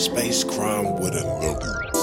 Space crime with a nigga.